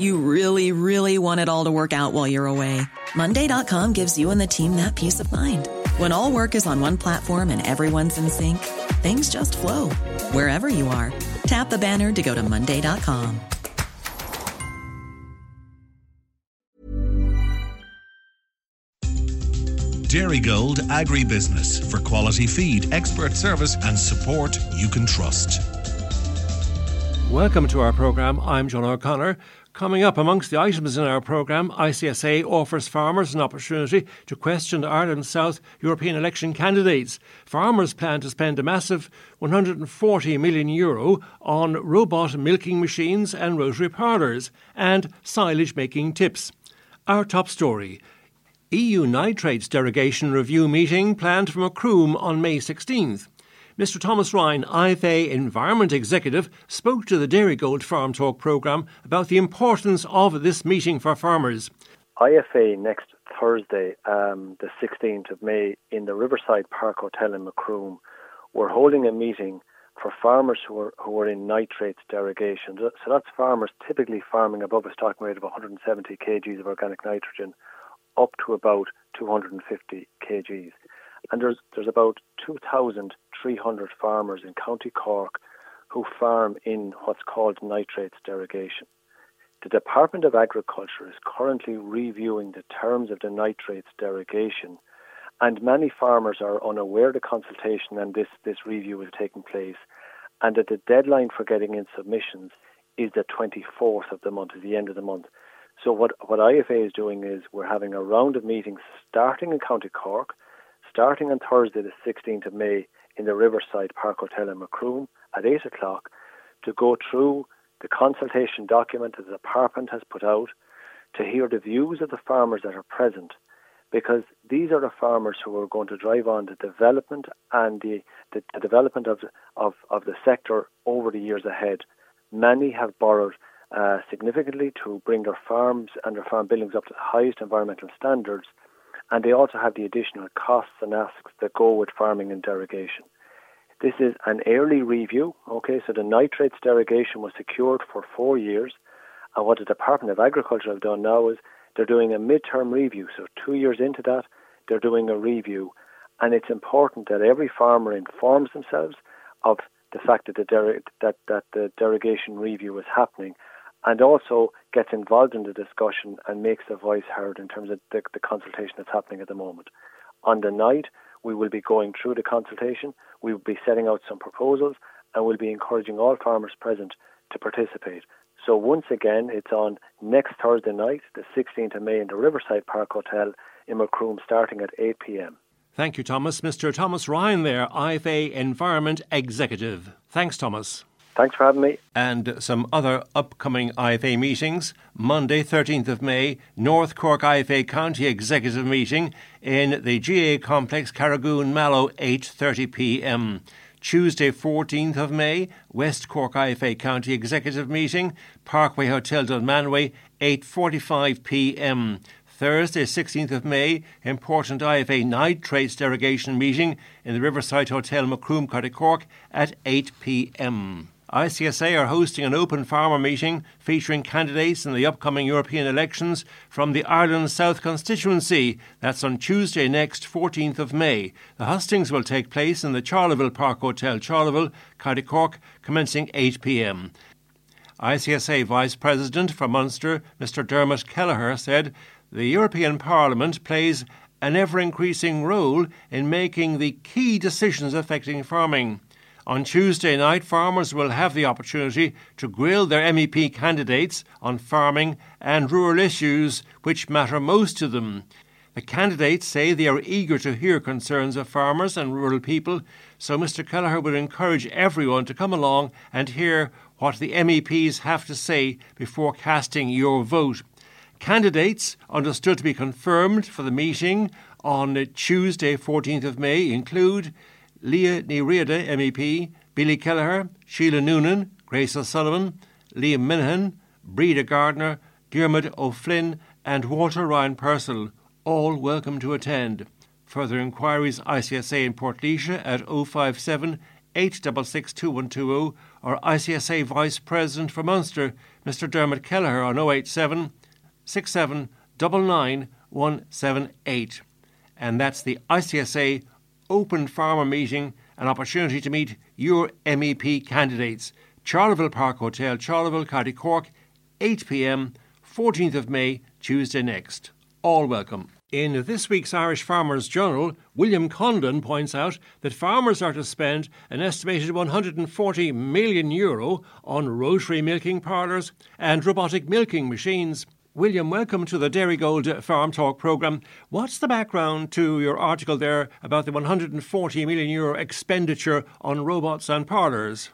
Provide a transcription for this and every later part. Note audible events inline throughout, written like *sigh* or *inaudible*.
You really, really want it all to work out while you're away. Monday.com gives you and the team that peace of mind. When all work is on one platform and everyone's in sync, things just flow wherever you are. Tap the banner to go to Monday.com. Dairygold Agribusiness for quality feed, expert service, and support you can trust. Welcome to our programme. I'm John O'Connor. Coming up amongst the items in our programme, ICSA offers farmers an opportunity to question Ireland's South European election candidates. Farmers plan to spend a massive 140 million euro on robot milking machines and rotary parlours and silage making tips. Our top story. EU nitrates derogation review meeting planned for Macroom on May 16th. Mr. Thomas Ryan, IFA Environment Executive, spoke to the Dairygold Farm Talk programme about the importance of this meeting for farmers. IFA next Thursday, um, the 16th of May, in the Riverside Park Hotel in Macroom, we're holding a meeting for farmers who are, who are in nitrates derogation. So that's farmers typically farming above a stocking rate of 170 kgs of organic nitrogen up to about 250 kgs. And there's, there's about 2,300 farmers in County Cork who farm in what's called nitrates derogation. The Department of Agriculture is currently reviewing the terms of the nitrates derogation, and many farmers are unaware the consultation and this, this review is taking place, and that the deadline for getting in submissions is the 24th of the month, is the end of the month. So what, what IFA is doing is we're having a round of meetings starting in County Cork, starting on Thursday the 16th of May in the Riverside Park Hotel in Macroom at 8 o'clock to go through the consultation document that the department has put out, to hear the views of the farmers that are present, because these are the farmers who are going to drive on the development and the, the, the development of, of, of the sector over the years ahead. Many have borrowed uh, significantly to bring their farms and their farm buildings up to the highest environmental standards, and they also have the additional costs and asks that go with farming and derogation. This is an early review, okay, so the nitrates derogation was secured for four years, and what the Department of Agriculture have done now is they're doing a midterm review, so two years into that, they're doing a review, and it's important that every farmer informs themselves of the fact that the, der- that, that the derogation review is happening and also gets involved in the discussion and makes their voice heard in terms of the, the consultation that's happening at the moment. On the night, we will be going through the consultation, we will be setting out some proposals, and we'll be encouraging all farmers present to participate. So once again, it's on next Thursday night, the 16th of May, in the Riverside Park Hotel in Macroom, starting at 8 p.m. Thank you, Thomas. Mr. Thomas Ryan there, IFA Environment Executive. Thanks, Thomas. Thanks for having me. And some other upcoming IFA meetings. Monday, 13th of May, North Cork IFA County Executive Meeting in the GA Complex, Carrigoon, Mallow, 8.30 p.m. Tuesday, 14th of May, West Cork IFA County Executive Meeting, Parkway Hotel Dunmanway, 8.45 p.m. Thursday, 16th of May, important IFA nitrates derogation meeting in the Riverside Hotel, Macroom, County Cork at 8 p.m. ICSA are hosting an open farmer meeting featuring candidates in the upcoming European elections from the Ireland South constituency. That's on Tuesday next, 14th of May. The hustings will take place in the Charleville Park Hotel, Charleville, County Cork, commencing 8 pm. ICSA Vice President for Munster, Mr Dermot Kelleher, said the European Parliament plays an ever increasing role in making the key decisions affecting farming. On Tuesday night, farmers will have the opportunity to grill their MEP candidates on farming and rural issues which matter most to them. The candidates say they are eager to hear concerns of farmers and rural people, so Mr. Kelleher would encourage everyone to come along and hear what the MEPs have to say before casting your vote. Candidates understood to be confirmed for the meeting on Tuesday, 14th of May, include Liadh Ní MEP, Billy Kelleher, Sheila Nunan, Grace O'Sullivan, Liam Minehan, Breda Gardner, Diarmuid O'Flynn, and Walter Ryan Purcell, all welcome to attend. Further inquiries ICSA in Portlaoise at 057 866 2120 or ICSA Vice President for Munster, Mr Dermot Kelleher on 087 67 178. And that's the ICSA Open Farmer Meeting, an opportunity to meet your MEP candidates. Charleville Park Hotel, Charleville, County Cork, 8 pm, 14th of May, Tuesday next. All welcome. In this week's Irish Farmers Journal, William Condon points out that farmers are to spend an estimated 140 million euro on rotary milking parlours and robotic milking machines. William, welcome to the Dairy Gold Farm Talk programme. What's the background to your article there about the 140 million euro expenditure on robots and parlours?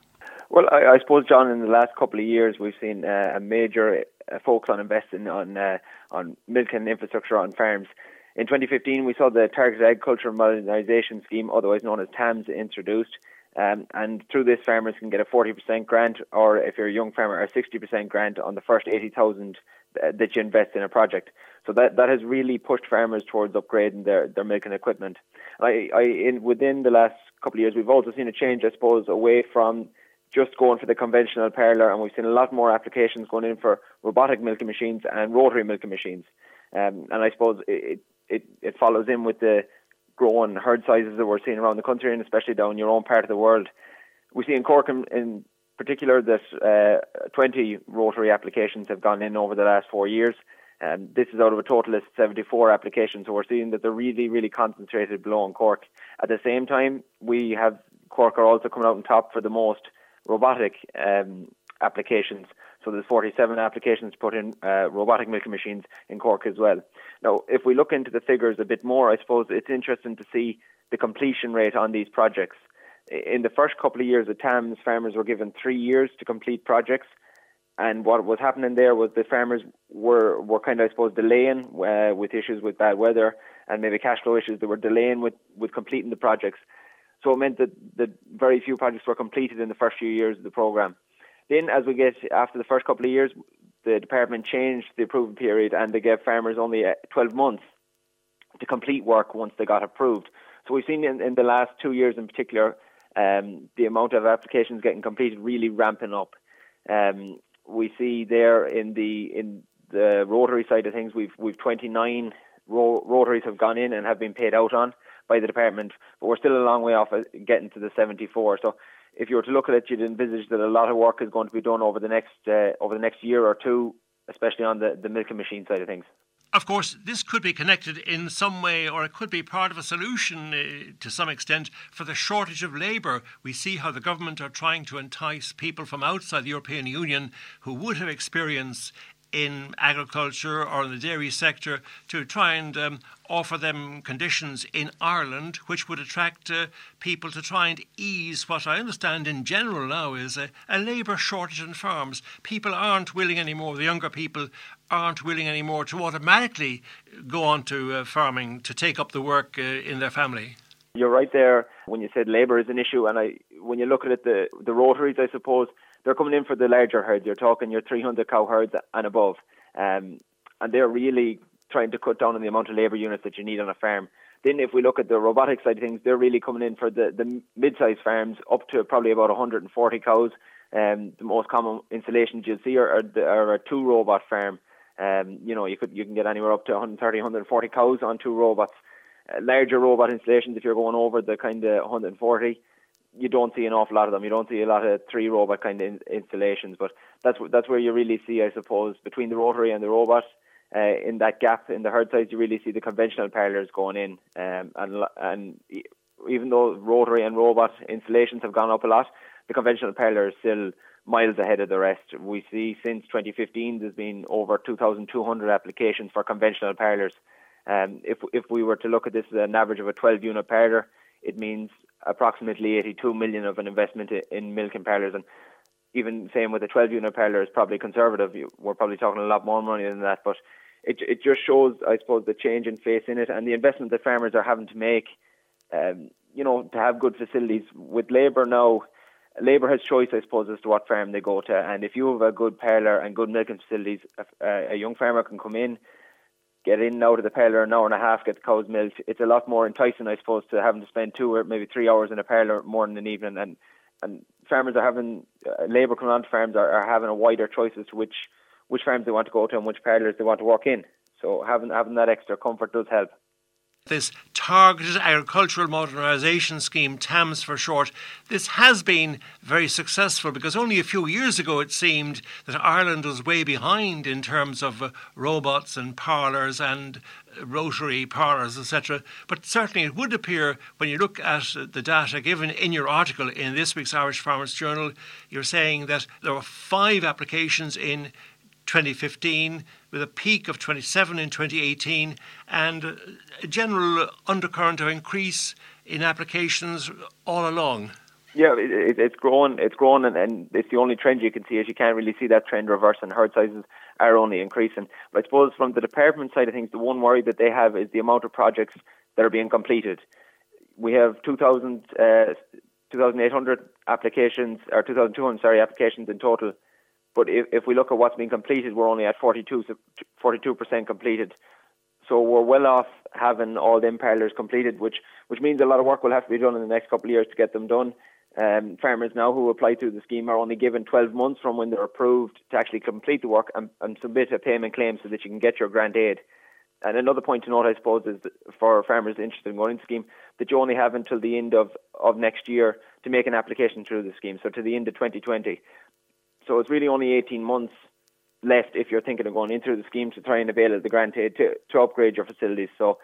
Well, I, I, suppose, John, in the last couple of years, we've seen uh, a major uh, focus on investing on uh, on milk and infrastructure on farms. In 2015, we saw the Targeted Agriculture Modernisation Scheme, otherwise known as TAMS, introduced. Um, and through this, farmers can get a 40% grant, or if you're a young farmer, a 60% grant on the first 80,000 uh, that you invest in a project. So that that has really pushed farmers towards upgrading their their milking equipment. I, I in within the last couple of years, we've also seen a change, I suppose, away from just going for the conventional parlour, and we've seen a lot more applications going in for robotic milking machines and rotary milking machines. Um, and I suppose it, it, it follows in with the growing herd sizes that we're seeing around the country, and especially down your own part of the world. We see in Cork in, in particular that uh, 20 rotary applications have gone in over the last four years. Um, this is out of a total of 74 applications, so we're seeing that they're really, really concentrated below in Cork. At the same time, we have Cork are also coming out on top for the most robotic um, applications. So there's 47 applications put in uh, robotic milking machines in Cork as well. Now, if we look into the figures a bit more, I suppose it's interesting to see the completion rate on these projects. In the first couple of years of TAMS, farmers were given three years to complete projects. And what was happening there was the farmers were, were kind of, I suppose, delaying uh, with issues with bad weather and maybe cash flow issues. They were delaying with, with completing the projects. So it meant that, that very few projects were completed in the first few years of the programme. Then, as we get after the first couple of years, the department changed the approval period and they gave farmers only uh, 12 months to complete work once they got approved. So we've seen in, in the last two years in particular um, the amount of applications getting completed really ramping up. Um, we see there in the in the rotary side of things, we've we've 29 ro- rotaries have gone in and have been paid out on by the department, but we're still a long way off uh, getting to the 74. So if you were to look at it, you'd envisage that a lot of work is going to be done over the next uh, over the next year or two, especially on the, the milking machine side of things. Of course, this could be connected in some way, or it could be part of a solution uh, to some extent for the shortage of labour. We see how the government are trying to entice people from outside the European Union who would have experience in agriculture or in the dairy sector to try and um, offer them conditions in Ireland which would attract uh, people to try and ease what I understand in general now is a, a labour shortage in farms. People aren't willing anymore, the younger people aren't willing anymore to automatically go on to uh, farming to take up the work uh, in their family. You're right there when you said labour is an issue, and I, when you look at it, the the rotaries, I suppose, they're coming in for the larger herds. You're talking your 300 cow herds and above, um, and they're really trying to cut down on the amount of labour units that you need on a farm. Then, if we look at the robotic side of things, they're really coming in for the, the mid-sized farms up to probably about 140 cows. Um, the most common installations you'll see are, are, are a two robot farm. Um, you know, you could you can get anywhere up to 130, 140 cows on two robots. Uh, larger robot installations, if you're going over the kind of 140, you don't see an awful lot of them. You don't see a lot of three robot kind of in, installations, but that's that's where you really see, I suppose, between the rotary and the robot. Uh, in that gap in the herd size, you really see the conventional parlours going in, um, and and even though rotary and robot installations have gone up a lot, the conventional parlour is still miles ahead of the rest. We see since 2015 there's been over 2,200 applications for conventional parlours. Um, if if we were to look at this as an average of a 12 unit parlour, it means approximately 82 million of an investment in milk and parlours. And even same with a 12 unit parlour is probably conservative. We're probably talking a lot more money than that. But it it just shows, I suppose, the change in face in it and the investment that farmers are having to make. Um, you know, to have good facilities with labour now. Labour has choice, I suppose, as to what farm they go to. And if you have a good parlour and good milking facilities, a, a young farmer can come in, get in and out of the parlour an hour and a half, get the cows milked. It's a lot more enticing, I suppose, to having to spend two or maybe three hours in a parlour morning and evening. And and farmers are having uh, labour coming onto farms are, are having a wider choice as to which which farms they want to go to and which parlours they want to work in. So having having that extra comfort does help. This targeted agricultural modernisation scheme, TAMS for short, this has been very successful because only a few years ago it seemed that Ireland was way behind in terms of uh, robots and parlours and uh, rotary parlours, etc. But certainly it would appear when you look at the data given in your article in this week's Irish Farmers Journal, you're saying that there were five applications in 2015 with a peak of 27 in 2018 and a general undercurrent of increase in applications all along. Yeah, it, it's grown. It's grown, and, and, it's the only trend you can see. As you can't really see that trend reverse, and herd sizes are only increasing. But I suppose from the department side of things, the one worry that they have is the amount of projects that are being completed. We have 2,000, uh, 2,800 applications, or 2,200, sorry, applications in total but if, if we look at what's been completed, we're only at 42, 42% completed. So we're well off having all the parlours completed, which which means a lot of work will have to be done in the next couple of years to get them done. Um, farmers now who apply through the scheme are only given 12 months from when they're approved to actually complete the work and, and submit a payment claim so that you can get your grant aid. And another point to note, I suppose, is for farmers interested in going into the scheme, that you only have until the end of, of next year to make an application through the scheme, so to the end of 2020. So it's really only 18 months left if you're thinking of going into the scheme to try and avail of the grant aid to, to upgrade your facilities. So,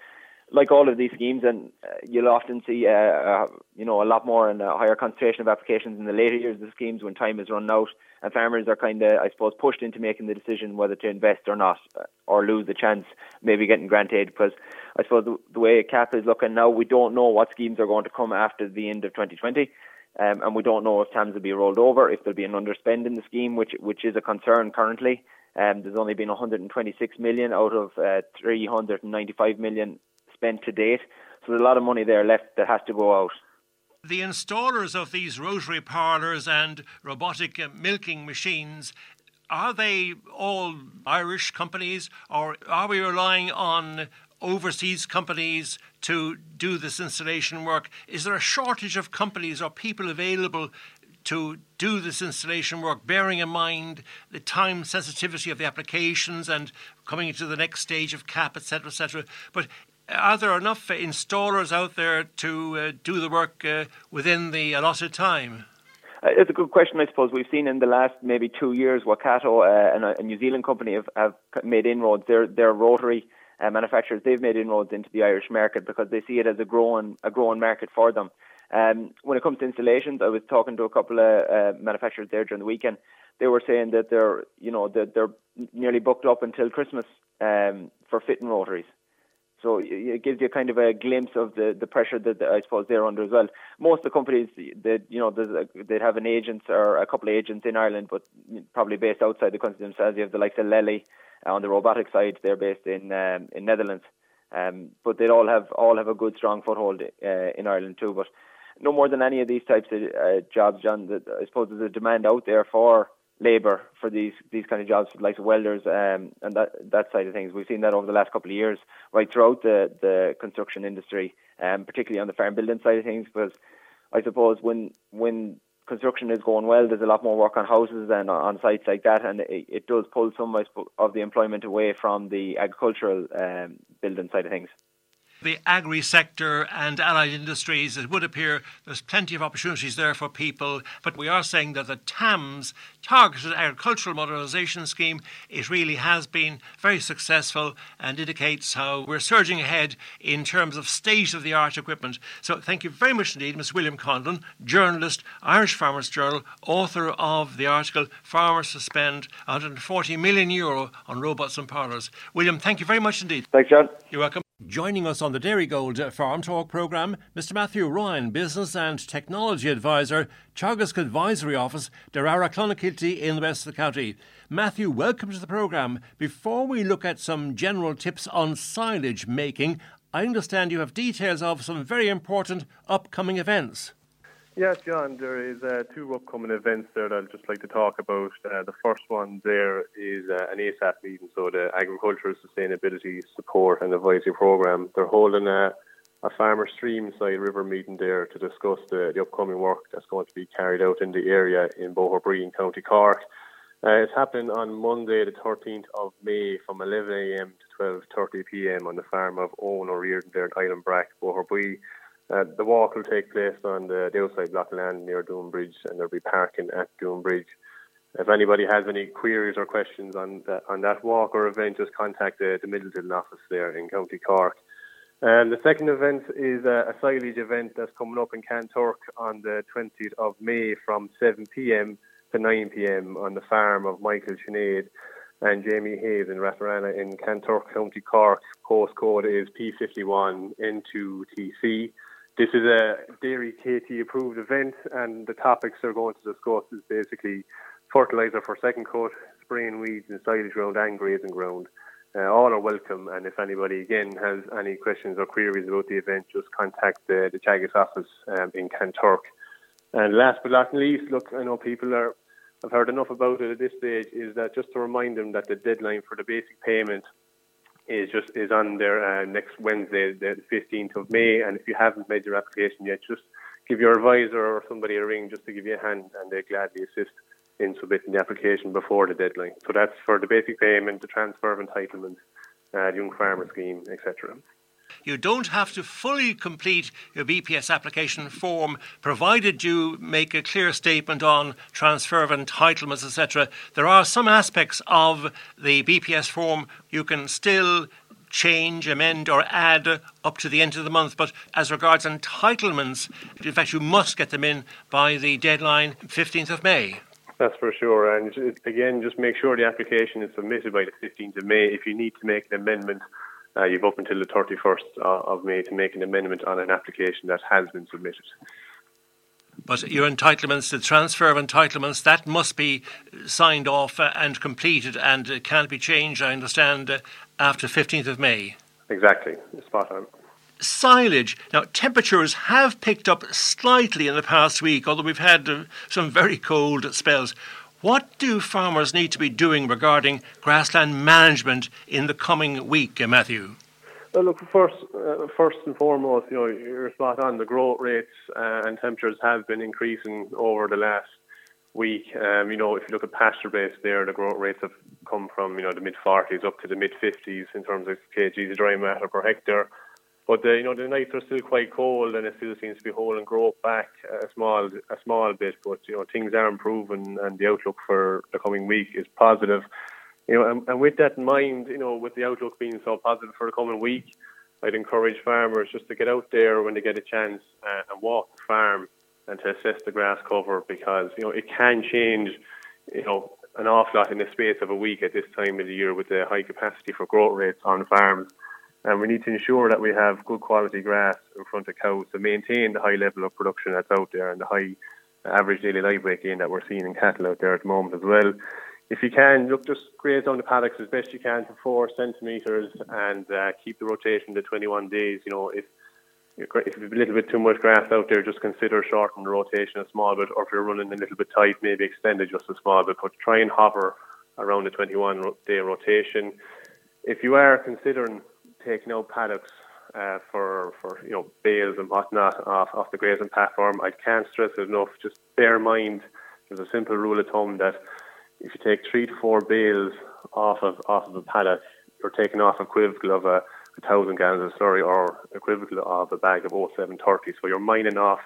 like all of these schemes, and uh, you'll often see, uh, uh, you know, a lot more and a higher concentration of applications in the later years of the schemes when time is run out, and farmers are kind of, I suppose, pushed into making the decision whether to invest or not, uh, or lose the chance maybe getting grant aid. Because I suppose the, the way CAP is looking now, we don't know what schemes are going to come after the end of 2020. Um, and we don't know if TAMS will be rolled over, if there'll be an underspend in the scheme, which which is a concern currently. Um, there's only been 126 million out of uh, 395 million spent to date, so there's a lot of money there left that has to go out. The installers of these rotary parlours and robotic milking machines are they all Irish companies or are we relying on overseas companies to do this installation work? Is there a shortage of companies or people available to do this installation work, bearing in mind the time sensitivity of the applications and coming into the next stage of CAP, etc., etc. But are there enough installers out there to uh, do the work uh, within the allotted time? Uh, it's a good question, I suppose. We've seen in the last maybe two years, Waikato, uh, and a, New Zealand company, have, have made inroads. They're, they're rotary uh, manufacturers, they've made inroads into the Irish market because they see it as a growing a growing market for them. Um, when it comes to installations, I was talking to a couple of uh, manufacturers there during the weekend. They were saying that they're you know that they're nearly booked up until Christmas um, for fitting rotaries. So it gives you kind of a glimpse of the, the pressure that I suppose they're under as well. Most of the companies that you know they'd have an agent or a couple of agents in Ireland, but probably based outside the country themselves. You have the likes of Lely on the robotic side, they're based in um, in Netherlands, um, but they all have all have a good strong foothold uh, in Ireland too. But no more than any of these types of uh, jobs, John. That I suppose there's a demand out there for labour for these these kind of jobs, like welders um, and that that side of things. We've seen that over the last couple of years, right throughout the the construction industry, um, particularly on the farm building side of things, because I suppose when when construction is going well, there's a lot more work on houses and on sites like that, and it, it does pull some of the employment away from the agricultural um, building side of things the agri sector and allied industries, it would appear there's plenty of opportunities there for people. But we are saying that the TAMS, Targeted Agricultural Modernisation Scheme, it really has been very successful and indicates how we're surging ahead in terms of state of the art equipment. So thank you very much indeed, Ms. William Conlon, journalist, Irish Farmers Journal, author of the article Farmers to Spend 140 million euro on robots and parlours. William, thank you very much indeed. Thanks, John. You're welcome. Joining us on the Dairy Gold Farm Talk programme, Mr Matthew Ryan, Business and Technology Advisor, Teagasc Advisory Office, Darrara Clonakilty in the west of the county. Matthew, welcome to the programme. Before we look at some general tips on silage making, I understand you have details of some very important upcoming events. Yes, John, there is uh, two upcoming events there that I'd just like to talk about. Uh, the first one there is uh, an ASAP meeting, so the Agricultural Sustainability Support and Advisory Programme. They're holding a, a farmer stream side river meeting there to discuss the, the, upcoming work that's going to be carried out in the area in Boherbue in County Cork. Uh, it's happening on Monday, the 13th of May, from 11am to 12.30pm on the farm of Owen O'Riordan there in Island Brack. Uh, the walk will take place on the, the outside block of land near Doon Bridge, and there'll be parking at Doon Bridge. If anybody has any queries or questions on that, on that walk or event, just contact the, the Midleton office there in County Cork. And the second event is a, a silage event that's coming up in Kanturk on the 20th of May from 7 p.m. to 9 p.m. on the farm of Michael Sinead and Jamie Hayes in Rathfarnagh in Kanturk, County Cork. Postcode is P51N2TC. This is a Dairy KT approved event, and the topics they're going to discuss is basically fertiliser for second coat, spraying weeds in silage ground and grazing ground. Uh, all are welcome, and if anybody again has any questions or queries about the event, just contact the, the Teagasc office um, in Kanturk. And last but not least, look, I know people are have heard enough about it at this stage. Is that just to remind them that the deadline for the basic payment is just is on there uh, next Wednesday, the 15th of May. And if you haven't made your application yet, just give your advisor or somebody a ring just to give you a hand, and they gladly assist in submitting the application before the deadline. So that's for the basic payment, the transfer of entitlement, uh, the young farmer scheme, etc. You don't have to fully complete your BPS application form, provided you make a clear statement on transfer of entitlements, etc. There are some aspects of the BPS form you can still change, amend, or add up to the end of the month. But as regards entitlements, in fact, you must get them in by the deadline 15th of May. That's for sure. And again, just make sure the application is submitted by the 15th of May. If you need to make an amendment, uh, you've up until the 31st of May to make an amendment on an application that has been submitted. But your entitlements, the transfer of entitlements, that must be signed off uh, and completed and can't be changed, I understand, uh, after 15th of May. Exactly, spot on. Silage. Now, temperatures have picked up slightly in the past week, although we've had uh, some very cold spells. What do farmers need to be doing regarding grassland management in the coming week, uh, Matthew? Well, look, first, uh, first and foremost, you know, you're spot on. The growth rates uh, and temperatures have been increasing over the last week. Um, you know, if you look at pasture base there, the growth rates have come from, you know, the mid 40s up to the mid 50s in terms of kgs of dry matter per hectare. But the, you know the nights are still quite cold, and it still seems to be holding growth back a small a small bit. But you know things are improving, and the outlook for the coming week is positive. You know, and, and with that in mind, you know, with the outlook being so positive for the coming week, I'd encourage farmers just to get out there when they get a chance uh, and walk the farm and to assess the grass cover because you know it can change. You know, an awful lot in the space of a week at this time of the year with the high capacity for growth rates on farms and we need to ensure that we have good quality grass in front of cows to maintain the high level of production that's out there and the high average daily live weight gain that we're seeing in cattle out there at the moment as well. If you can, look, just graze on the paddocks as best you can to four centimetres and uh, keep the rotation to 21 days. You know, if if you've a little bit too much grass out there, just consider shortening the rotation a small bit, or if you're running a little bit tight, maybe extend it just a small bit, but try and hover around the 21 day rotation. If you are considering taking out paddocks uh, for for you know bales and whatnot off off the grazing platform. I can't stress it enough. Just bear in mind there's a simple rule of thumb that if you take three to four bales off of off of a paddock, you're taking off equivalent of a, a thousand gallons of slurry or equivalent of a bag of 0730. So you're mining off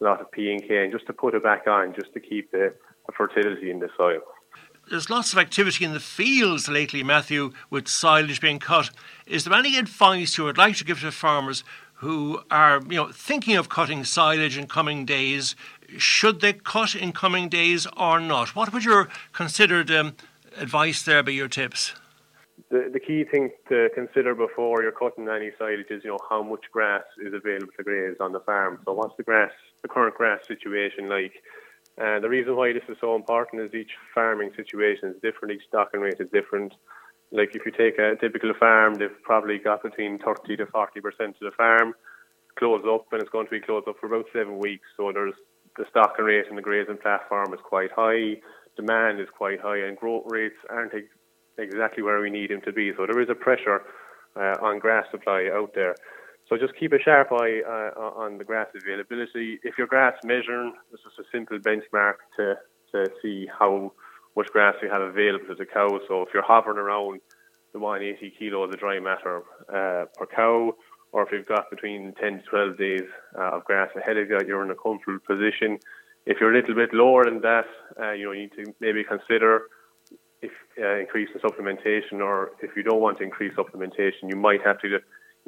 a lot of P and K, and just to put it back on, just to keep the, the fertility in the soil there's lots of activity in the fields lately, Matthew, with silage being cut. Is there any advice you would like to give to farmers who are, you know, thinking of cutting silage in coming days? Should they cut in coming days or not? What would your considered um, advice there be? Your tips? the, the key thing to consider before you're cutting any silage is, you know, how much grass is available to graze on the farm. So what's the grass, the current grass situation like? And uh, the reason why this is so important is each farming situation is different, each stocking rate is different. Like if you take a typical farm, they've probably got between 30 to 40 percent of the farm closed up, and it's going to be closed up for about seven weeks. So there's the stocking rate and the grazing platform is quite high, demand is quite high, and growth rates aren't ex- exactly where we need them to be. So there is a pressure uh, on grass supply out there. So just keep a sharp eye uh, on the grass availability. If your grass measuring, this is a simple benchmark to, to see how much grass you have available to the cow. So if you're hovering around the 180 kilos of dry matter uh, per cow, or if you've got between 10 to 12 days uh, of grass ahead of you, you're in a comfortable position. If you're a little bit lower than that, uh, you know you need to maybe consider if uh, increasing supplementation, or if you don't want to increase supplementation, you might have to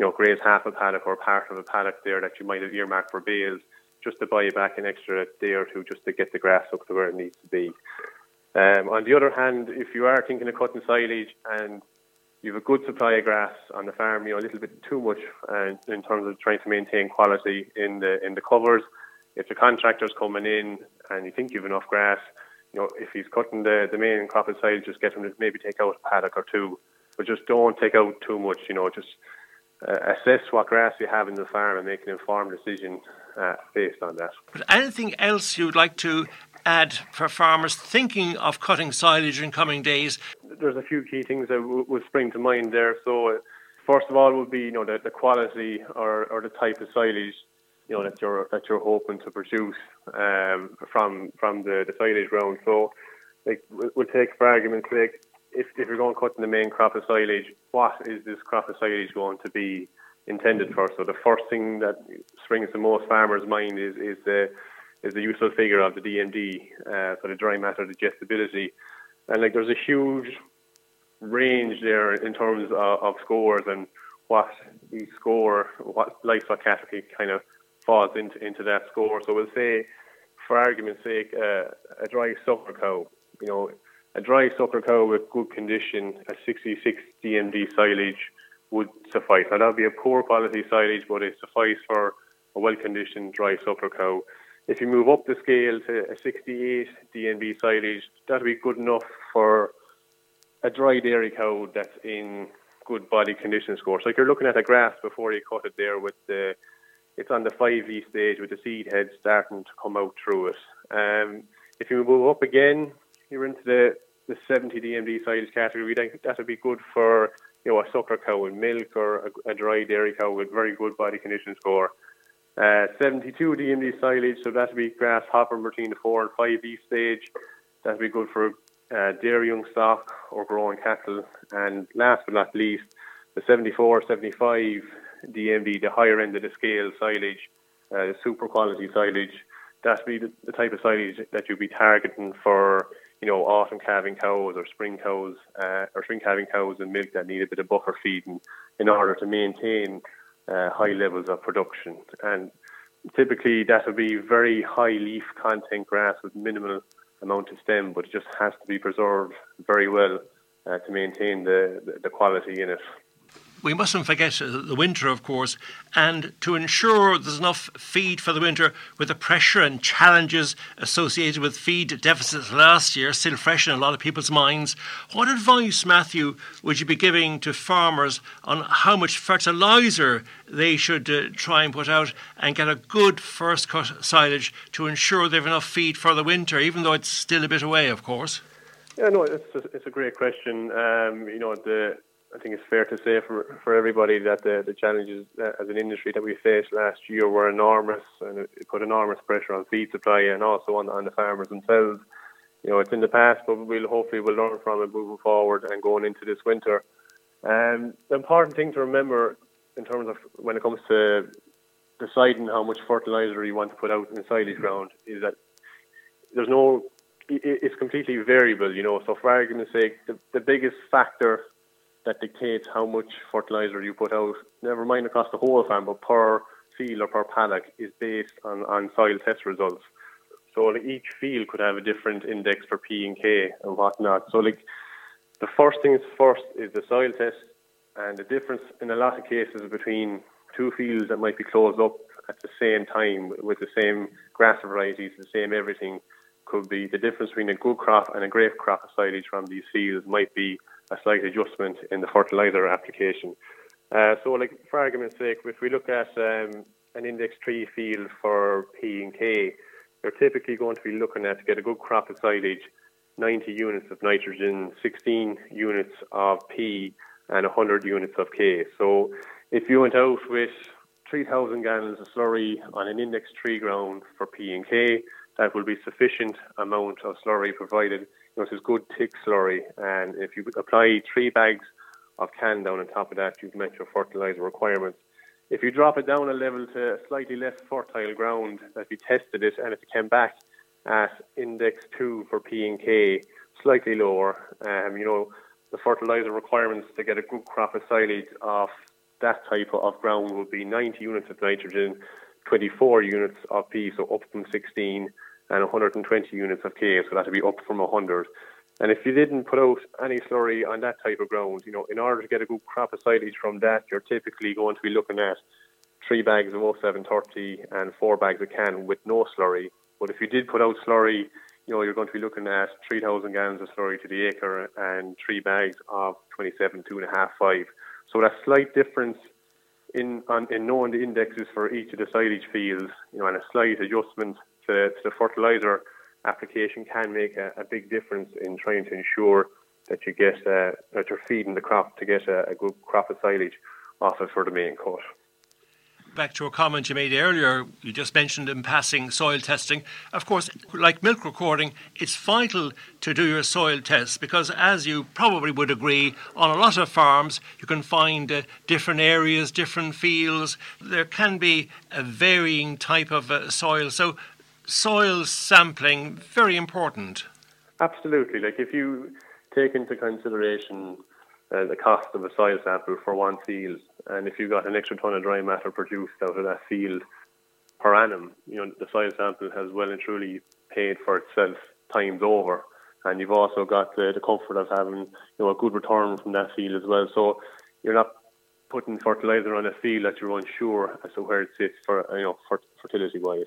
you know, graze half a paddock or part of a paddock there that you might have earmarked for bales just to buy back an extra day or two just to get the grass up to where it needs to be. Um, on the other hand, if you are thinking of cutting silage and you have a good supply of grass on the farm, you know, a little bit too much uh, in terms of trying to maintain quality in the in the covers. If the contractor's coming in and you think you've enough grass, you know, if he's cutting the, the main crop of silage, just get him to maybe take out a paddock or two, but just don't take out too much, you know, just uh, assess what grass you have in the farm and make an informed decision uh, based on that. But anything else you'd like to add for farmers thinking of cutting silage in coming days? There's a few key things that w- would spring to mind there. So, uh, first of all, would be you know the, the quality or, or the type of silage you know that you're that you're hoping to produce um, from from the, the silage ground. So, like we'll take for argument's sake if, if you're going to cut in the main crop of silage, what is this crop of silage going to be intended for? So the first thing that springs to most farmers' mind is is the is the useful figure of the DMD, uh, the dry matter digestibility, and like there's a huge range there in terms of, of scores and what you score, what livestock category kind of falls into into that score. So we'll say, for argument's sake, uh, a dry suckler cow, you know a dry suckler cow with good condition, a 66 DMD silage would suffice. Now that would be a poor quality silage, but it suffice for a well-conditioned dry suckler cow. If you move up the scale to a 68 DMD silage, that would be good enough for a dry dairy cow that's in good body condition score. So like you're looking at a grass before you cut it there with the, it's on the 5V stage with the seed head starting to come out through it. Um, if you move up again, you're into the, the 70 DMD silage category, we think that would be good for you know a suckler cow with milk or a, a dry dairy cow with very good body condition score. Uh, 72 DMD silage, so that would be grass hopper between the 4 and 5 E stage. That would be good for uh, dairy young stock or growing cattle. And last but not least, the 74, 75 DMD, the higher end of the scale silage, uh, the super quality silage, that would be the, the type of silage that you'd be targeting for you know, autumn calving cows or spring cows uh, or spring calving cows and milk that need a bit of buffer feeding in order to maintain uh, high levels of production. And typically that will be very high leaf content grass with minimal amount of stem, but it just has to be preserved very well uh, to maintain the, the quality in it we mustn't forget uh, the winter, of course, and to ensure there's enough feed for the winter with the pressure and challenges associated with feed deficits last year, still fresh in a lot of people's minds. What advice, Matthew, would you be giving to farmers on how much fertiliser they should uh, try and put out and get a good first cut silage to ensure they have enough feed for the winter, even though it's still a bit away, of course? Yeah, no, it's a, it's a great question. Um, you know, the I think it's fair to say for for everybody that the the challenges as an industry that we faced last year were enormous, and it put enormous pressure on feed supply and also on on the farmers themselves. You know, it's in the past, but we'll hopefully we'll learn from it moving forward and going into this winter. Um, the important thing to remember in terms of when it comes to deciding how much fertilizer you want to put out in silage ground is that there's no it's completely variable, you know. So, for argument's sake, the, the biggest factor that dictates how much fertilizer you put out, never mind across the whole farm, but per field or per paddock, is based on, on soil test results. So like, each field could have a different index for P and K and whatnot. So like the first things first is the soil test, and the difference in a lot of cases between two fields that might be closed up at the same time with the same grass varieties, the same everything, could be the difference between a good crop and a great crop of silage from these fields might be a slight adjustment in the fertilizer application. Uh, so, like for argument's sake, if we look at um, an index three field for P and K, you're typically going to be looking at to get a good crop of silage, 90 units of nitrogen, 16 units of P, and 100 units of K. So, if you went out with 3,000 gallons of slurry on an index three ground for P and K, that will be sufficient amount of slurry provided. You know, this is good thick slurry, and if you apply three bags of can down on top of that, you've met your fertilizer requirements. If you drop it down a level to slightly less fertile ground, that you tested it, and if it came back at index two for P and K, slightly lower, um, you know, the fertilizer requirements to get a good crop of silage off that type of ground would be 90 units of nitrogen, 24 units of P, so up from 16, and 120 units of K, so that would be up from 100. And if you didn't put out any slurry on that type of ground, you know, in order to get a good crop of silage from that, you're typically going to be looking at three bags of 0730 and four bags of can with no slurry. But if you did put out slurry, you know, you're going to be looking at 3,000 gallons of slurry to the acre and three bags of 27, two and a half, five. So that slight difference in on, in knowing the indexes for each of the silage fields, you know, and a slight adjustment to, to the fertilizer application can make a, a, big difference in trying to ensure that you get uh, that you're feeding the crop to get a, a good crop of silage off it for the main cut back to a comment you made earlier, you just mentioned in passing soil testing. Of course, like milk recording, it's vital to do your soil tests because, as you probably would agree, on a lot of farms you can find uh, different areas, different fields. There can be a varying type of uh, soil. So, soil sampling very important. Absolutely. Like if you take into consideration uh, the cost of a soil sample for one field. And if you got an extra ton of dry matter produced out of that field per annum, you know the soil sample has well and truly paid for itself times over. And you've also got the, the comfort of having you know a good return from that field as well. So you're not putting fertilizer on a field that you're unsure as to where it sits for you know for fertility wise.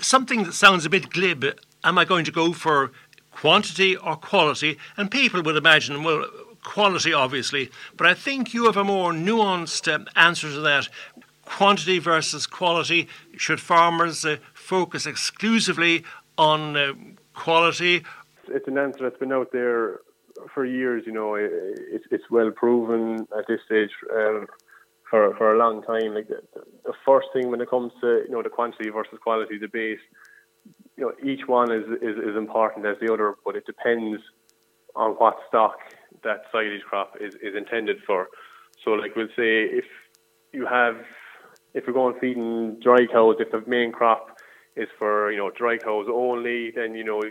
Something that sounds a bit glib. Am I going to go for quantity or quality? And people would imagine, well, quality, obviously, but I think you have a more nuanced uh, answer to that. Quantity versus quality. Should farmers uh, focus exclusively on uh, quality? It's an answer that's been out there for years. You know, it's it's well proven at this stage um, for for a long time. Like the, the first thing when it comes to you know the quantity versus quality debate, you know, each one is, is, is important as the other, but it depends on what stock that silage crop is, is intended for. So, like we'll say, if you have, if you're going feeding dry cows, if the main crop is for you know dry cows only, then you know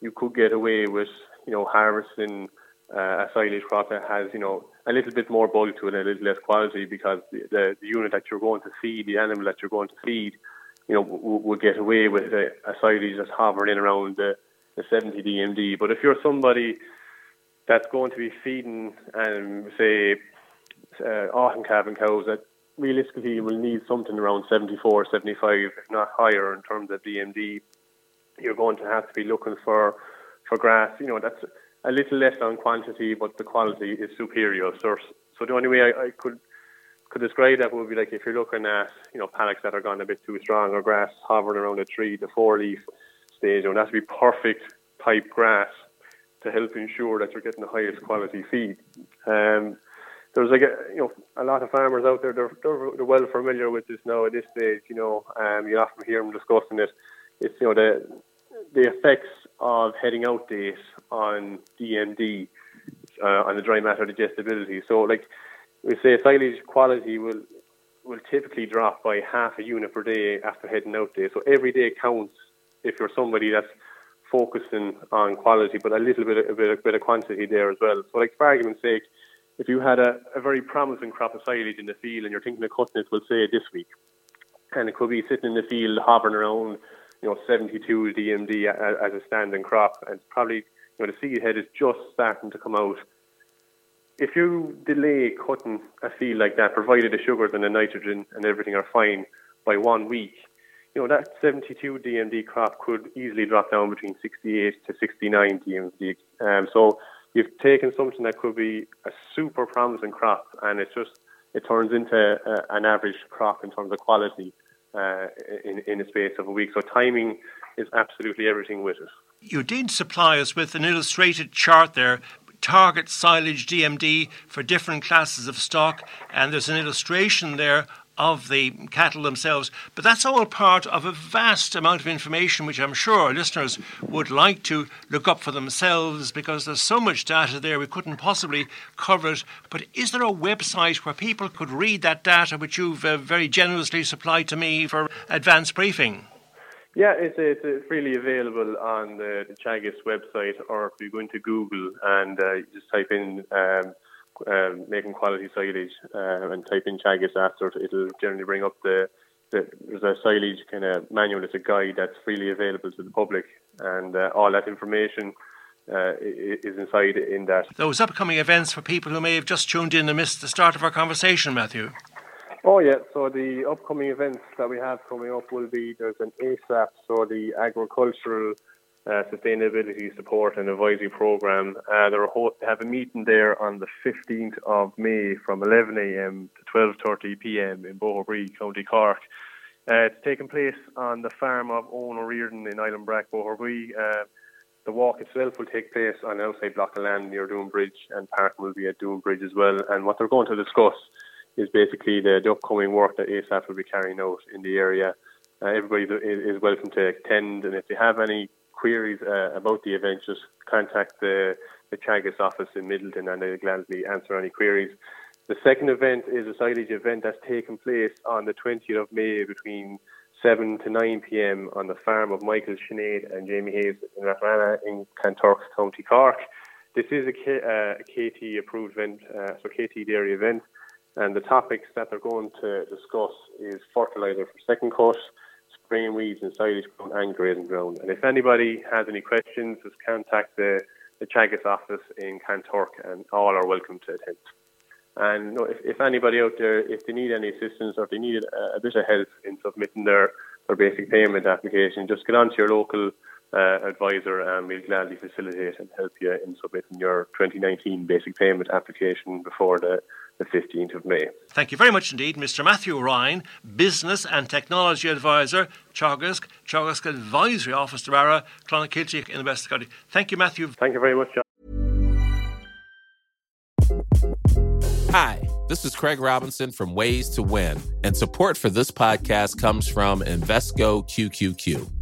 you could get away with you know harvesting uh, a silage crop that has you know a little bit more bulk to it and a little less quality because the, the, the unit that you're going to feed, the animal that you're going to feed, you know, will, get away with a, a silage that's hovering in around the, the 70 DMD. But if you're somebody that's going to be feeding, um, say, uh, autumn calving cows that realistically will need something around 74, 75, if not higher in terms of DMD, you're going to have to be looking for for grass. You know, that's a little less on quantity, but the quality is superior. So, so the only way I, I could could describe that would be like if you're looking at you know paddocks that are gone a bit too strong or grass hovering around a three to four leaf stage, you and that's be perfect type grass to help ensure that you're getting the highest quality feed. Um, there's like a, you know a lot of farmers out there they're, they're, they're well familiar with this now at this stage. You know, um, you often hear them discussing it. It's you know the the effects of heading out date on DMD uh, on the dry matter digestibility. So like we say, silage quality will will typically drop by half a unit per day after heading out day. So every day counts if you're somebody that's focusing on quality, but a little bit, a bit, a bit of quantity there as well. So, like for argument's sake, if you had a, a very promising crop of silage in the field and you're thinking of cutting it, we'll say this week, and it could be sitting in the field hovering around, you know, 72 DMD as a standing crop, and probably you know, the seed head is just starting to come out. If you delay cutting a field like that, provided the sugars and the nitrogen and everything are fine by one week, you know that 72 DMD crop could easily drop down between 68 to 69 DMD. Um, so you've taken something that could be a super promising crop, and it's just it turns into a, an average crop in terms of quality uh, in in a space of a week. So timing is absolutely everything with it. You did supply us with an illustrated chart there target silage DMD for different classes of stock, and there's an illustration there of the cattle themselves. But that's all part of a vast amount of information which I'm sure listeners would like to look up for themselves because there's so much data there we couldn't possibly cover it. But is there a website where people could read that data which you've uh, very generously supplied to me for advanced briefing? Yeah, it's, it's freely available on the, the Teagasc website, or if you go into Google and uh, just type in um, um, making quality silage uh, and type in Teagasc after it, it'll generally bring up the, the there's a silage kind of manual, it's a guide that's freely available to the public, and uh, all that information uh, is inside in that. Those upcoming events for people who may have just tuned in and missed the start of our conversation, Matthew. Oh yeah, so the upcoming events that we have coming up will be there's an ASAP, so the agricultural uh, sustainability support and advisory program. Uh, they have a meeting there on the 15th of May from 11 a.m. to 12:30 p.m. in Boherbue, County Cork. Uh, it's taking place on the farm of Owen O'Riordan in Islandbrack, Boherbue. Uh, the walk itself will take place on an outside block of land near Doon Bridge, and parking will be at Doon Bridge as well. And what they're going to discuss is basically the, the upcoming work that ASAP will be carrying out in the area. Uh, everybody is welcome to attend, and if they have any queries uh, about the event, just contact the, the Teagasc office in Midleton and they'll gladly answer any queries. The second event is a silage event that's taking place on the 20th of May between 7 to 9 p.m. on the farm of Michael Sinead and Jamie Hayes in Rathranna in Kanturk, County Cork. This is a, K, uh, a KT approved event, uh, so KT dairy event, and the topics that they're going to discuss is fertiliser for second cut, spraying weeds in silage ground and grazing ground. And if anybody has any questions, just contact the, the Teagasc office in Kanturk and all are welcome to attend. And if, if anybody out there, if they need any assistance or if they need a, a bit of help in submitting their, their basic payment application, just get on to your local uh, advisor and we'll gladly facilitate and help you in submitting your 2019 basic payment application before the the 15th of May. Thank you very much indeed, Mr. Matthew Ryan, Business and Technology Advisor, Teagasc, Teagasc Advisory Office, Darrara, Clonakilty in the West County. Thank you, Matthew. Thank you very much, John. Hi, this is Craig Robinson from Ways to Win, and support for this podcast comes from Invesco QQQ.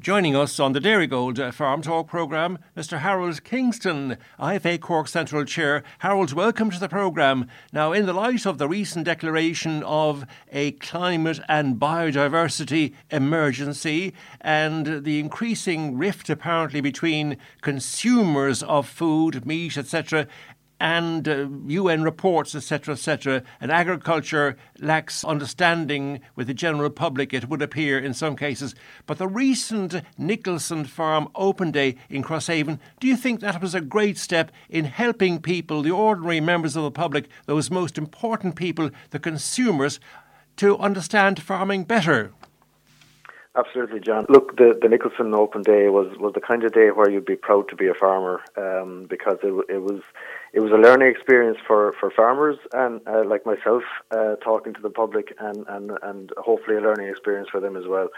Joining us on the Dairygold uh, Farm Talk programme, Mr. Harold Kingston, IFA Cork Central Chair. Harold, welcome to the programme. Now, in the light of the recent declaration of a climate and biodiversity emergency and the increasing rift apparently between consumers of food, meat, etc., and uh, UN reports, etc., etc., and agriculture lacks understanding with the general public, it would appear in some cases. But the recent Nicholson Farm Open Day in Crosshaven, do you think that was a great step in helping people, the ordinary members of the public, those most important people, the consumers, to understand farming better? Absolutely, John. Look, the, the Nicholson Open Day was, was the kind of day where you'd be proud to be a farmer um, because it, it was it was a learning experience for, for farmers and uh, like myself uh, talking to the public and, and, and hopefully a learning experience for them as well.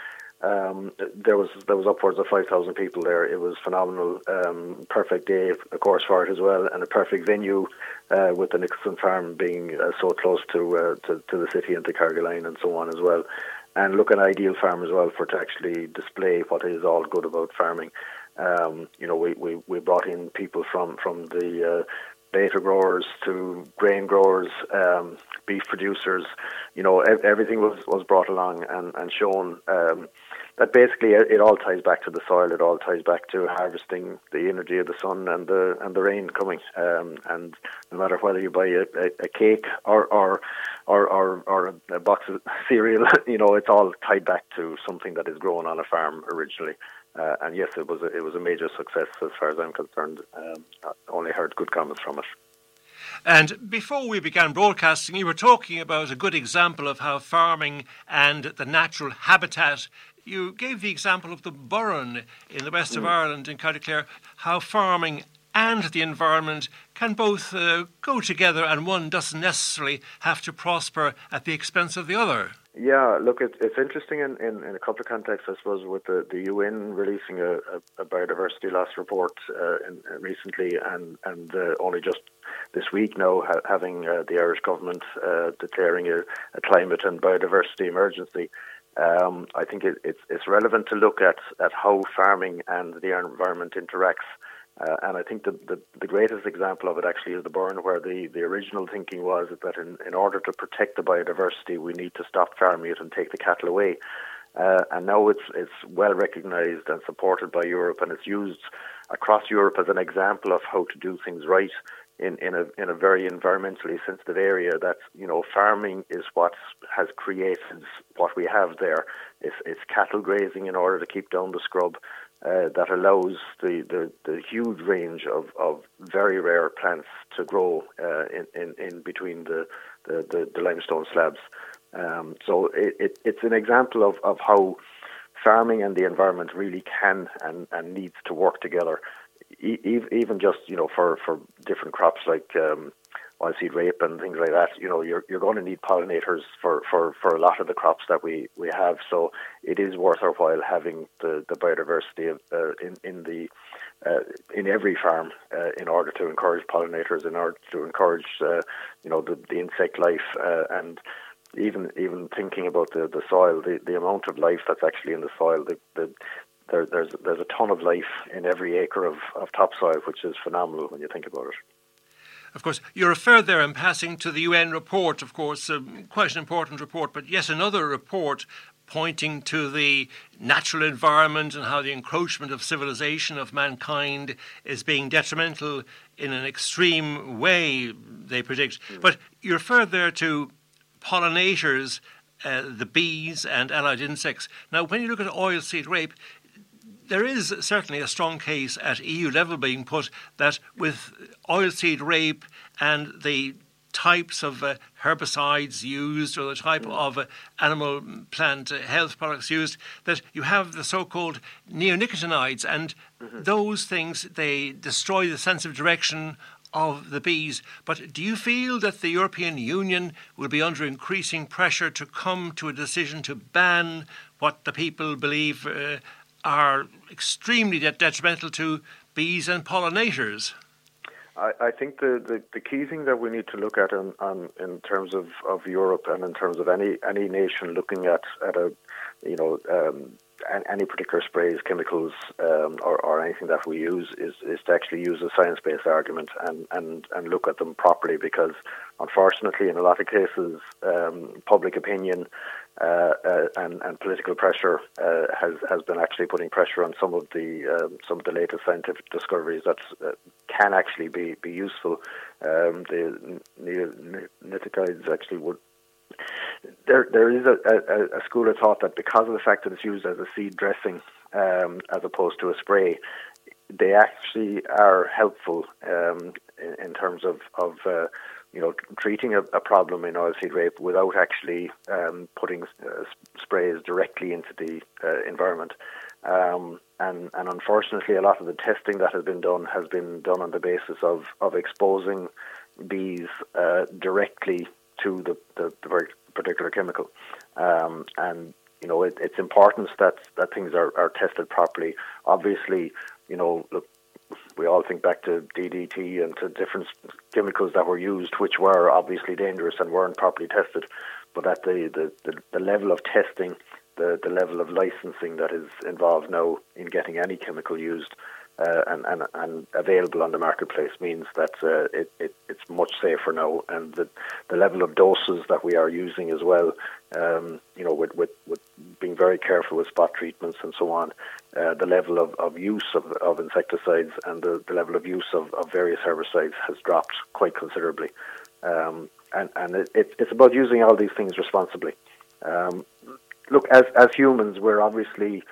Um, there was there was upwards of five thousand people there. It was phenomenal, um, perfect day, of course, for it as well, and a perfect venue uh, with the Nicholson Farm being uh, so close to, uh, to to the city and to Carrigaline and so on as well and look at ideal farm as well for to actually display what is all good about farming. Um, you know, we, we, we brought in people from from the uh, growers to grain growers, um, beef producers. You know, everything was, was brought along and, and shown um, that basically it, all ties back to the soil. It all ties back to harvesting the energy of the sun and the and the rain coming. Um, and no matter whether you buy a, a, a cake or or, or or or a box of *laughs* cereal, *laughs* you know, it's all tied back to something that is grown on a farm originally. Uh, and yes, it was a, it was a major success as far as I'm concerned. Um, I only heard good comments from it. And before we began broadcasting, you were talking about a good example of how farming and the natural habitat you gave the example of the Burren in the west of mm. Ireland in County Clare, how farming and the environment can both uh, go together and one doesn't necessarily have to prosper at the expense of the other. Yeah, look, it, it's interesting in, in, in, a couple of contexts, I suppose, with the, the UN releasing a, a, a biodiversity loss report uh, in, uh, recently and, and uh, only just this week now ha- having uh, the Irish government uh, declaring a, a climate and biodiversity emergency um, I think it, it's, it's relevant to look at, at how farming and the environment interacts. Uh, and I think the, the, the, greatest example of it actually is the Burren, where the, the original thinking was that in, in order to protect the biodiversity, we need to stop farming it and take the cattle away. Uh, and now it's it's well recognised and supported by Europe, and it's used across Europe as an example of how to do things right in, in a in a very environmentally sensitive area that you know farming is what has created what we have there. It's, it's cattle grazing in order to keep down the scrub uh, that allows the, the, the huge range of, of very rare plants to grow uh, in, in, in between the, the, the, the limestone slabs. Um, so it, it, it's an example of, of how farming and the environment really can and, and needs to work together even just you know for for different crops like um, oilseed rape and things like that, you know, you're you're going to need pollinators for, for, for a lot of the crops that we, we have. So it is worth our while having the, the biodiversity of, uh, in in the uh, in every farm uh, in order to encourage pollinators, in order to encourage uh, you know the, the insect life uh, and even even thinking about the, the soil, the, the amount of life that's actually in the soil, the, the there, there's there's a ton of life in every acre of, of topsoil, which is phenomenal when you think about it. Of course, you referred there in passing to the UN report, of course, um, quite an important report, but yes, another report pointing to the natural environment and how the encroachment of civilization of mankind is being detrimental in an extreme way, they predict. Mm. But you referred there to pollinators, uh, the bees and allied insects. Now, when you look at oilseed rape, there is certainly a strong case at EU level being put that with oilseed rape and the types of uh, herbicides used or the type mm. of uh, animal plant uh, health products used that you have the so-called neonicotinoids and mm-hmm. those things they destroy the sense of direction of the bees but do you feel that the European Union will be under increasing pressure to come to a decision to ban what the people believe uh, are extremely detrimental to bees and pollinators. I, think the, the, the, key thing that we need to look at on, in terms of, of Europe and in terms of any any nation looking at, at a you know um, any particular sprays, chemicals, um, or, or anything that we use is, is to actually use a science based argument and, and, and look at them properly because, unfortunately, in a lot of cases, um, public opinion uh, uh, and, and, political pressure uh, has has been actually putting pressure on some of the um, some of the latest scientific discoveries that uh, can actually be be useful. Um, the neonicotinoids actually would. There, there is a, a, a, school of thought that because of the fact that it's used as a seed dressing um, as opposed to a spray, they actually are helpful um, in, in, terms of of uh, you know, treating a, a problem in oilseed rape without actually um, putting uh, sprays directly into the uh, environment. Um, and, and unfortunately, a lot of the testing that has been done has been done on the basis of, of exposing bees uh, directly to the, the, the particular chemical. Um, and you know, it, it's important that that things are, are tested properly. Obviously, you know, look, we all think back to DDT and to different chemicals that were used, which were obviously dangerous and weren't properly tested. But at the, the, the, the level of testing, the, the level of licensing that is involved now in getting any chemical used, uh, and, and, and available on the marketplace means that uh, it, it, it's much safer now, and the, the level of doses that we are using as well, um, you know, with, with, with being very careful with spot treatments and so on, uh, the level of, of use of, of insecticides and the, the level of use of, of various herbicides has dropped quite considerably. Um, and and it, it, it's about using all these things responsibly. Um, look, as as humans, we're obviously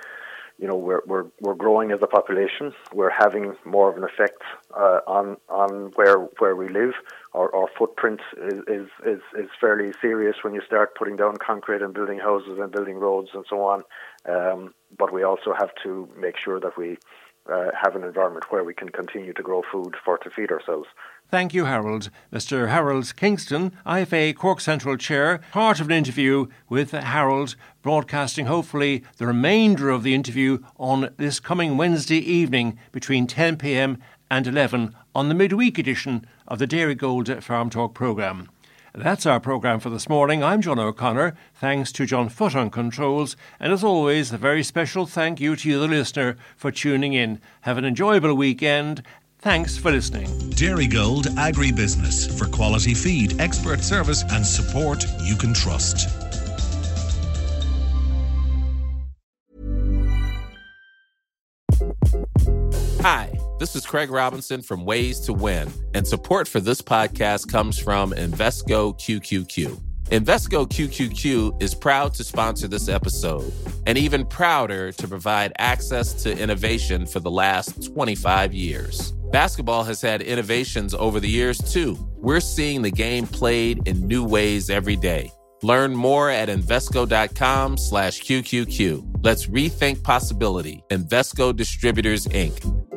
you know we're we're we're growing as a population. We're having more of an effect uh, on on where where we live. Our, our footprint is, is is is fairly serious when you start putting down concrete and building houses and building roads and so on. Um, but we also have to make sure that we uh, have an environment where we can continue to grow food for to feed ourselves. Thank you, Harold. Mr. Harold Kingston, IFA Cork Central Chair, part of an interview with Harold, broadcasting hopefully the remainder of the interview on this coming Wednesday evening between 10 pm and 11 on the midweek edition of the Dairygold Farm Talk programme. That's our programme for this morning. I'm John O'Connor. Thanks to John Foot on controls. And as always, a very special thank you to you, the listener, for tuning in. Have an enjoyable weekend Thanks for listening. Dairygold Agribusiness for quality feed, expert service, and support you can trust. Hi, this is Craig Robinson from Ways to Win, and support for this podcast comes from Invesco QQQ. Invesco QQQ is proud to sponsor this episode and even prouder to provide access to innovation for the last 25 years. Basketball has had innovations over the years too. We're seeing the game played in new ways every day. Learn more at Invesco.com slash QQQ. Let's rethink possibility. Invesco Distributors, Inc.